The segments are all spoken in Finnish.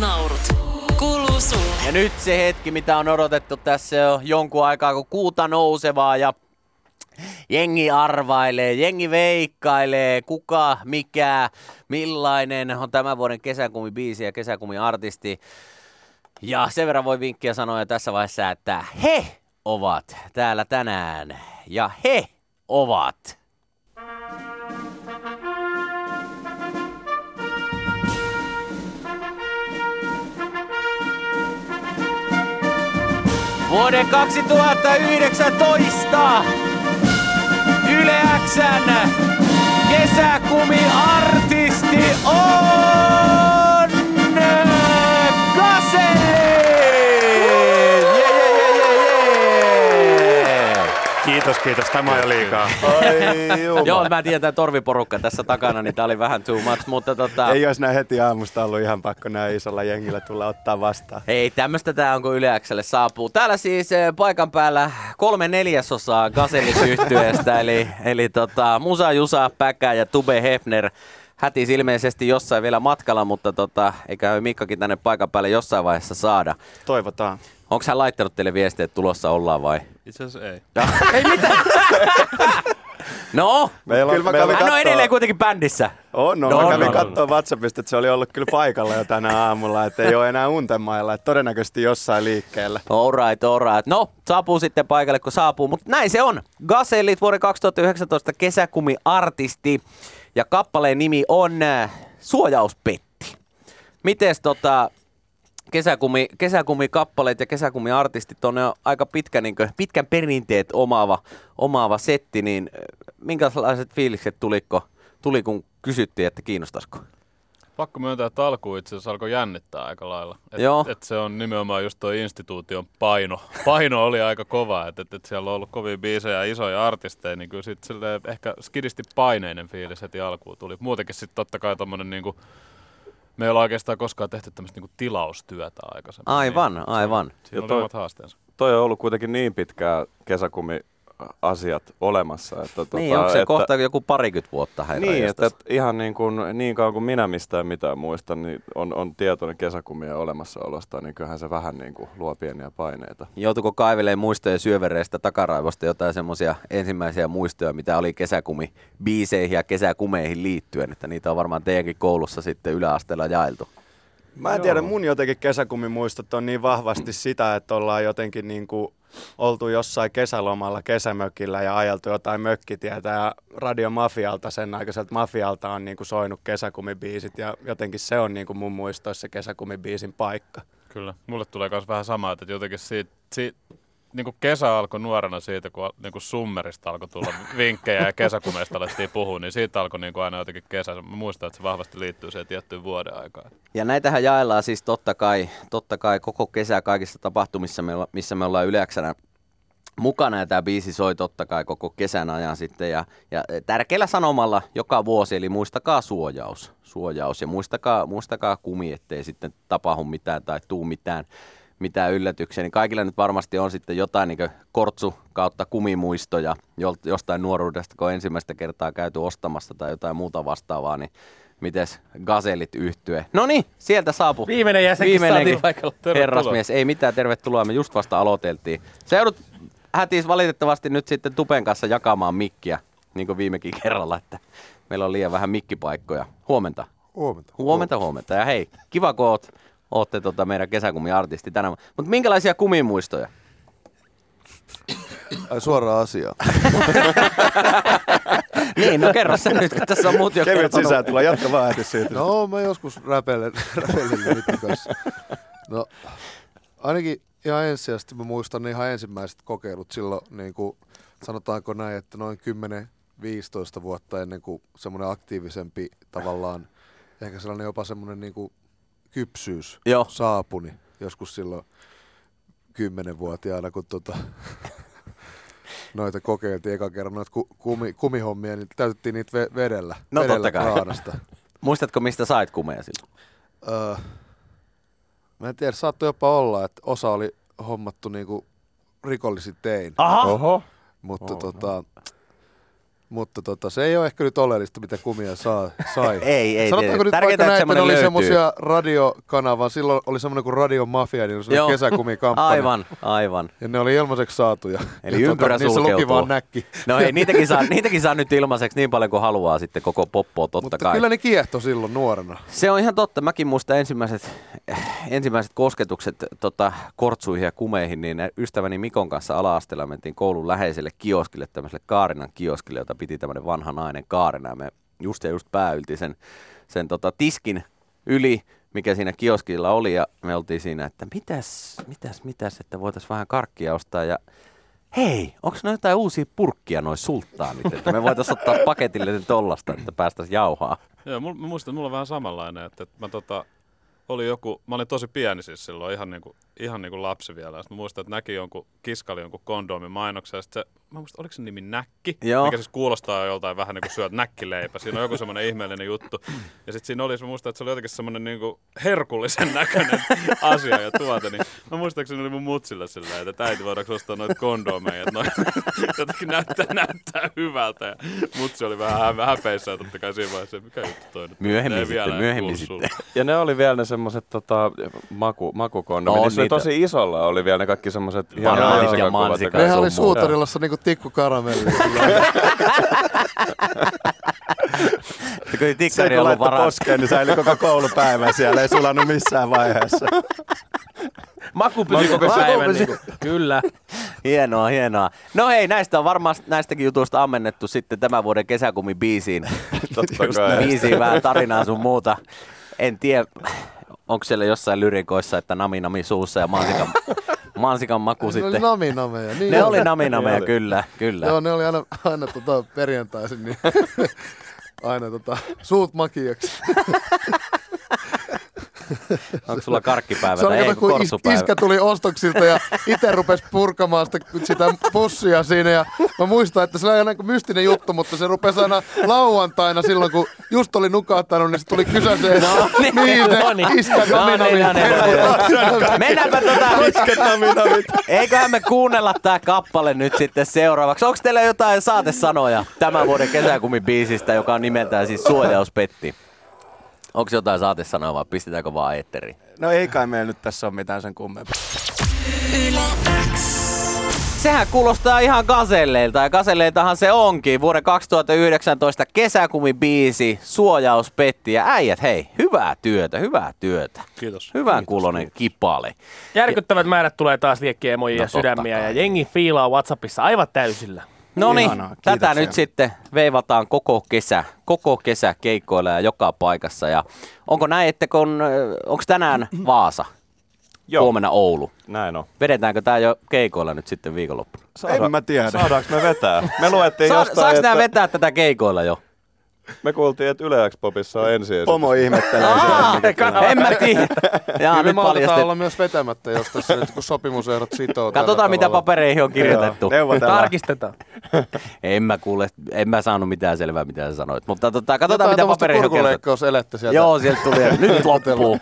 naurut kuuluu sulle. Ja nyt se hetki, mitä on odotettu tässä jo jonkun aikaa, kun kuuta nousevaa ja jengi arvailee, jengi veikkailee, kuka, mikä, millainen on tämän vuoden kesäkumi-biisi ja kesäkumi-artisti. Ja sen verran voi vinkkiä sanoa jo tässä vaiheessa, että he ovat täällä tänään ja he ovat Vuoden 2019 Yle Xn kesäkumi-artisti on Kiitos, kiitos. Tämä on jo liikaa. Ai. Joo, mä tiedän, tämä torviporukka tässä takana, niin tää oli vähän too much, mutta tota... Ei olisi näin heti aamusta ollut ihan pakko näin isolla jengillä tulla ottaa vastaan. Ei, tämmöistä tää on, kun Yle saapuu. Täällä siis eh, paikan päällä kolme neljäsosaa Gasellis-yhtyeestä, eli, eli tota, Musa, Jusa, Päkä ja Tube Hefner hätis ilmeisesti jossain vielä matkalla, mutta tota, eikä Mikkakin tänne paikan päälle jossain vaiheessa saada. Toivotaan. Onko hän laittanut teille viestiä, että tulossa ollaan vai? Itse asiassa ei. Ei mitään. no, Meillä Kyllä mä meillä kävin hän on edelleen kuitenkin bändissä. On, no, No, no, mä kävin no, no, no. katsoa WhatsAppista, että se oli ollut kyllä paikalla jo tänä aamulla, että ei ole enää untemailla, että todennäköisesti jossain liikkeellä. Alright, alright. No, saapuu sitten paikalle, kun saapuu. Mutta näin se on. Gasellit vuoden 2019 kesäkumi-artisti. Ja kappaleen nimi on äh, Suojauspetti. Mites tota, kesäkumi, kesäkumi-kappaleet ja kesäkumi-artistit on aika pitkä, niin pitkän perinteet omaava, omaava setti, niin äh, minkälaiset fiilikset tuliko, tuli, kun kysyttiin, että kiinnostaisiko? Pakko myöntää, että alkuun itse asiassa alkoi jännittää aika lailla. Et, Joo. et se on nimenomaan just tuo instituution paino. Paino oli aika kova, että et, et siellä on ollut kovia biisejä ja isoja artisteja, niin kyllä sit silleen ehkä skidisti paineinen fiilis heti alkuun tuli. Muutenkin sitten totta kai tommonen niinku, me ei olla oikeastaan koskaan tehty tämmöistä niinku tilaustyötä aikaisemmin. Aivan, niin, aivan. Siinä oli toi- haasteensa. Toi on ollut kuitenkin niin pitkää kesäkumi asiat olemassa. Että, tota, Niin, onko se että, kohta joku parikymmentä vuotta herra Niin, että, että ihan niin, kuin, niin kauan kuin minä mistään mitään muistan, niin on, on tietoinen kesäkumien olemassaolosta, niin kyllähän se vähän niin kuin luo pieniä paineita. Joutuiko kaiveleen muistojen syövereistä takaraivosta jotain semmoisia ensimmäisiä muistoja, mitä oli kesäkumi biiseihin ja kesäkumeihin liittyen, että niitä on varmaan teidänkin koulussa sitten yläasteella jaeltu. Mä en tiedä, mun jotenkin kesäkumimuistot on niin vahvasti sitä, että ollaan jotenkin niin kuin oltu jossain kesälomalla kesämökillä ja ajeltu jotain mökkitietä ja Radio Mafialta, sen aikaiselta Mafialta on niin kuin soinut kesäkumibiisit ja jotenkin se on niin kuin mun muistoissa kesäkumibiisin paikka. Kyllä. Mulle tulee myös vähän sama, että jotenkin siitä, siitä niin kuin kesä alkoi nuorena siitä, kun niin kuin summerista alkoi tulla vinkkejä ja kesäkumeista alettiin puhua, niin siitä alkoi niin kuin aina jotenkin kesä. Mä muistan, että se vahvasti liittyy siihen tiettyyn vuoden aikaan. Ja näitähän jaellaan siis totta kai, totta kai koko kesä kaikissa tapahtumissa, missä me ollaan yleensä mukana ja tämä biisi soi totta kai koko kesän ajan sitten ja, ja tärkeällä sanomalla joka vuosi, eli muistakaa suojaus, suojaus ja muistakaa, muistakaa kumi, ettei sitten tapahdu mitään tai tuu mitään, mitään yllätyksiä, niin kaikilla nyt varmasti on sitten jotain niin kortsu kautta kumimuistoja jostain nuoruudesta, kun on ensimmäistä kertaa käyty ostamassa tai jotain muuta vastaavaa, niin mites gaselit yhtye? No niin, sieltä saapui. Viimeinen jäsenkin. Tervetuloa. Herrasmies, ei mitään, tervetuloa. Me just vasta aloiteltiin. Se joudut hätis valitettavasti nyt sitten Tupen kanssa jakamaan mikkiä, niin kuin viimekin kerralla, että meillä on liian vähän mikkipaikkoja. Huomenta. Huomenta. Huomenta, huomenta. Ja hei, kiva kun oot, ootte tota meidän kesäkumiartisti tänään. Mutta minkälaisia kumimuistoja? Ai suoraan asiaan. Niin, no kerro sen nyt, kun tässä on muut jo Kevyt kertonut. sisään tulla, jatka vaan äiti siitä. No mä joskus räpelen, räpelen Mitti kanssa. No ainakin ihan ensisijaisesti mä muistan ne ihan ensimmäiset kokeilut silloin, niin kuin, sanotaanko näin, että noin 10-15 vuotta ennen kuin semmoinen aktiivisempi tavallaan, ehkä sellainen jopa semmoinen niin kuin kypsyys Joo. saapui, niin joskus silloin 10-vuotiaana, kun tota, noita kokeiltiin eka kerran, noita ku, kumi, kumihommia, niin täytettiin niitä ve- vedellä, No, vedellä totta kai. kraanasta. Muistatko, mistä sait kumeja silloin? Öö, mä en tiedä, saattoi jopa olla, että osa oli hommattu niinku rikollisin tein. Aha! Oho. Mutta Oh, tota, Mutta tota, se ei ole ehkä nyt oleellista, mitä kumia saa, sai. Ei, ei. Sanotaanko nyt Tärkeintä, vaikka että näin, että oli semmoisia radiokanavan, silloin oli semmoinen kuin Radio Mafia, niin oli kesäkumikampanja. Aivan, aivan. Ja ne oli ilmaiseksi saatuja. Eli ja ympyrä niissä luki sulkeutuu. vaan näkki. No ei, niitäkin saa, niitäkin saa nyt ilmaiseksi niin paljon kuin haluaa sitten koko poppoa totta Mutta kai. kyllä ne kiehto silloin nuorena. Se on ihan totta. Mäkin muistan ensimmäiset, ensimmäiset kosketukset tota, kortsuihin ja kumeihin, niin ystäväni Mikon kanssa ala-asteella mentiin koulun läheiselle kioskille, tämmöiselle Kaarinan kioskille, jota piti tämmöinen vanha nainen Kaarina. Ja me just ja just pääylti sen, sen tota, tiskin yli, mikä siinä kioskilla oli, ja me oltiin siinä, että mitäs, mitäs, mitäs, että voitaisiin vähän karkkia ostaa, ja hei, onko ne jotain uusia purkkia noin sulttaanit, että me voitaisiin ottaa paketille tollasta, että päästäisiin jauhaa. Joo, mä muistan, että mulla on vähän samanlainen, että, että mä tota, oli joku, mä olin tosi pieni siis silloin, ihan niinku, ihan niinku lapsi vielä. Sitten mä muistan, että näki jonkun, kiskali jonkun kondoomin mainoksen, ja sit se, mä muistan, oliko se nimi Näkki? Joo. Mikä siis kuulostaa joltain vähän niin kuin syöt näkkileipä. Siinä on joku semmoinen ihmeellinen juttu. Ja sitten siinä oli, mä muistan, että se oli jotenkin semmoinen niinku herkullisen näköinen asia ja tuote. Niin mä muistaakseni oli mun mutsille silleen, että äiti voidaanko ostaa noita kondoomeja, että noin jotenkin näyttää, näyttää hyvältä. Ja mutsi oli vähän hä- häpeissään totta kai siinä vaiheessa, mikä juttu toi nyt. Myöhemmin sitten, vielä myöhemmin sitten. sulle. Ja ne oli vielä ne semmoset tota, maku, makukondomit. On niitä. tosi isolla oli vielä ne kaikki semmoset Banaalit ja mansikat. Nehän oli suutarilassa niinku tikku karamelli. Kun tikkari kun ollut varaa. poskeen, niin säili koko koulupäivän siellä, ei sulannut missään vaiheessa. Maku pysyy koko Maku päivän. Niin kyllä. Hienoa, hienoa. No hei, näistä on varmaan näistäkin jutuista ammennettu sitten tämän vuoden kesäkumi biisiin. Totta kai. biisiin vähän tarinaa sun muuta. En tiedä, onko siellä jossain lyrikoissa, että nami nami suussa ja mansikan, mansikan maku ne oli sitten. naminameja. Niin Ne oli. oli nami nameja, oli. kyllä, kyllä. Joo, ne oli aina, aina tota, perjantaisin, niin aina tota, suut makiaksi. Onko sulla karkkipäivä Se oli kato, kun korsupäivä? iskä tuli ostoksilta ja itse rupesi purkamaan sitä, sitä pussia siinä. Ja mä muistan, että se oli aina mystinen juttu, mutta se rupesi aina lauantaina silloin, kun just oli nukahtanut, niin se tuli kysäseen. No niin, niin, no niin. iskän No niin, no niin. Mennäänpä tota, eiköhän me kuunnella tää kappale nyt sitten seuraavaksi. Onko teillä jotain saatesanoja tämän vuoden kesäkumibiisistä, joka on nimeltään siis Suojauspetti? Onko jotain saatesanoja vai pistetäänkö vaan eetteriin? No ei kai meillä nyt tässä ole mitään sen kummempaa. Sehän kuulostaa ihan gaselleilta ja gaselleiltahan se onkin. Vuoden 2019 kesäkumibiisi Suojauspetti ja äijät, hei, hyvää työtä, hyvää työtä. Kiitos. Hyvän kuulonen kipale. Järkyttävät määrät tulee taas liekkiemoja No ja sydämiä ja jengi fiilaa Whatsappissa aivan täysillä. No niin, tätä nyt sitten veivataan koko kesä, koko kesä keikkoilla ja joka paikassa. Ja onko näin, että kun, onko tänään Vaasa, Joo, huomenna Oulu? näin on. Vedetäänkö tämä jo keikoilla nyt sitten viikonloppuna? En mä tiedä. Saadaanko me vetää? Me luettiin Sa- jostain, saaks että nää vetää tätä keikoilla jo? Me kuultiin, että Yle X-popissa on ensi esitys. Pomo ihmettelee Aa, en mä tiedä. Jaa, Kyllä me nyt olla myös vetämättä, jos tässä nyt kun sopimusehdot sitoo. Katsotaan mitä tavalla. papereihin on kirjoitettu. Tarkistetaan. En mä kuule, en mä saanut mitään selvää mitä sä sanoit. Mutta tota, katsotaan Jotain mitä papereihin on kirjoitettu. kurkunleikkauselettä sieltä. Joo, sieltä tuli. Nyt loppuu.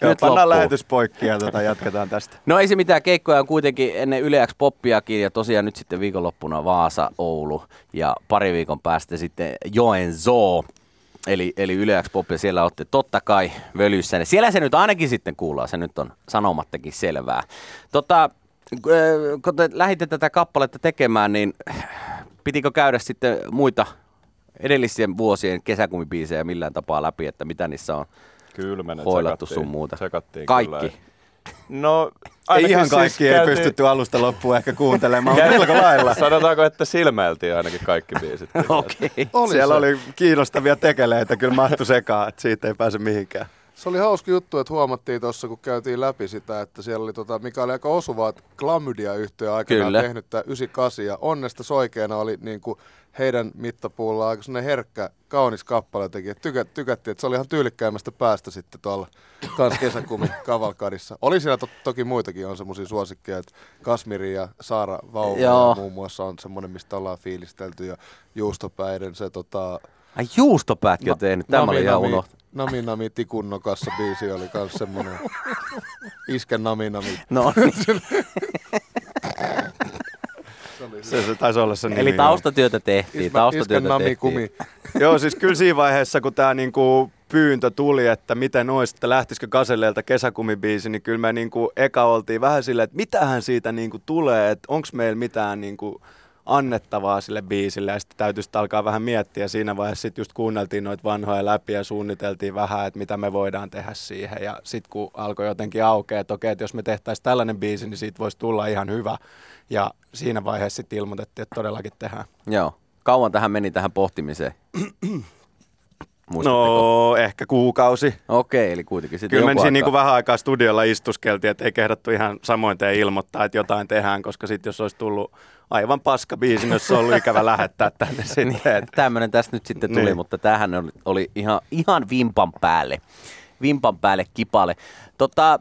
Joo, Nyt pannaan lähetys poikki ja tota, jatketaan tästä. No ei se mitään, keikkoja on kuitenkin ennen Yle X Poppiakin ja tosiaan nyt sitten viikonloppuna Vaasa, Oulu ja pari viikon päästä sitten Joensuu. Eli, eli Yle Pop ja siellä olette totta kai völyssä. Siellä se nyt ainakin sitten kuullaan, se nyt on sanomattakin selvää. Tota, kun te lähditte tätä kappaletta tekemään, niin pitikö käydä sitten muita edellisten vuosien kesäkumibiisejä millään tapaa läpi, että mitä niissä on Kyllä me hoilattu tsekattiin. sun muuta? Tsekattiin Kaikki. Kyllä. No, Ei ihan kaikki siis ei käytiin- pystytty alusta loppuun ehkä kuuntelemaan, mutta melko lailla. Sanotaanko, että silmäiltiin ainakin kaikki biisit. Okei. Oli Siellä se. oli kiinnostavia tekeleitä, kyllä mahtui sekaan, että siitä ei pääse mihinkään. Se oli hauska juttu, että huomattiin tuossa, kun käytiin läpi sitä, että siellä oli, tota, mikä oli aika osuvaa, että Klamydia-yhtiö aikanaan Kyllä. tehnyt tämä 98, ja onnesta soikeena oli niin kuin heidän mittapuulla aika sellainen herkkä, kaunis kappale teki, että tykä, tykättiin, että se oli ihan tyylikkäimmästä päästä sitten tuolla kans kesäkumi kavalkadissa. Oli siellä to, toki muitakin, on semmoisia suosikkeja, että Kasmiri ja Saara Vauva muun muassa on semmoinen, mistä ollaan fiilistelty, ja Juustopäiden se tota, Ai juustopätkin on tehnyt, tämä oli ihan Nami. Nami Nami Tikunnokassa biisi oli kans semmonen Isken Nami Nami. No niin. Se Se, taisi olla se nimi. Eli taustatyötä tehtiin, Ismä, taustatyötä nami tehtiin. kumi. Joo, siis kyllä siinä vaiheessa, kun tämä niinku pyyntö tuli, että miten olisi, että lähtisikö Kaselleelta kesäkumibiisi, niin kyllä me niinku eka oltiin vähän silleen, että mitähän siitä niinku tulee, että onko meillä mitään niinku annettavaa sille biisille ja sitten täytyy sitten alkaa vähän miettiä. Siinä vaiheessa sitten just kuunneltiin noita vanhoja läpi ja suunniteltiin vähän, että mitä me voidaan tehdä siihen. Ja sitten kun alkoi jotenkin aukeaa, että okei, että jos me tehtäisiin tällainen biisi, niin siitä voisi tulla ihan hyvä. Ja siinä vaiheessa sitten ilmoitettiin, että todellakin tehdään. Joo. Kauan tähän meni tähän pohtimiseen? Muistatteko? No, ehkä kuukausi. Okei, eli kuitenkin sitten Kyllä joku me siinä aikaa. niinku vähän aikaa studiolla istuskeltiin, että ei kehdattu ihan samoin tee ilmoittaa, että jotain tehdään, koska sitten jos olisi tullut aivan paska biisi, niin olisi ollut ikävä lähettää tänne sitten. Et Tämmöinen tästä nyt sitten tuli, Niin. mutta tämähän oli, oli ihan, ihan vimpan päälle. Vimpan päälle kipale. Tota,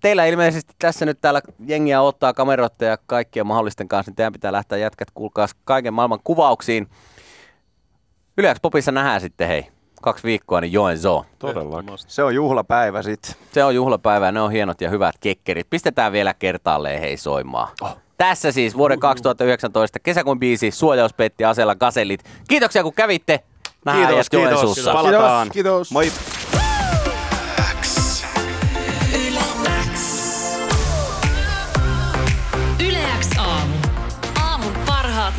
teillä ilmeisesti tässä nyt täällä jengiä ottaa kameroita ja kaikkien mahdollisten kanssa, niin teidän pitää lähteä jätkät kuulkaa kaiken maailman kuvauksiin. Yleensä Popissa nähdään sitten hei, kaksi viikkoa, niin Joensuun. Todellakin. se on juhlapäivä sitten. Se on juhlapäivä ja ne on hienot ja hyvät kekkerit. Pistetään vielä kertaalleen hei soimaan. Oh. Tässä siis vuoden 2019 kesäkuun biisi Suojauspetti Asella Gasellit. Kiitoksia kun kävitte. Nähdään Kiitos, kiitos. Joensuussa. Palataan. Kiitos. Moi. Yle X. Aamu. Aamun parhaat.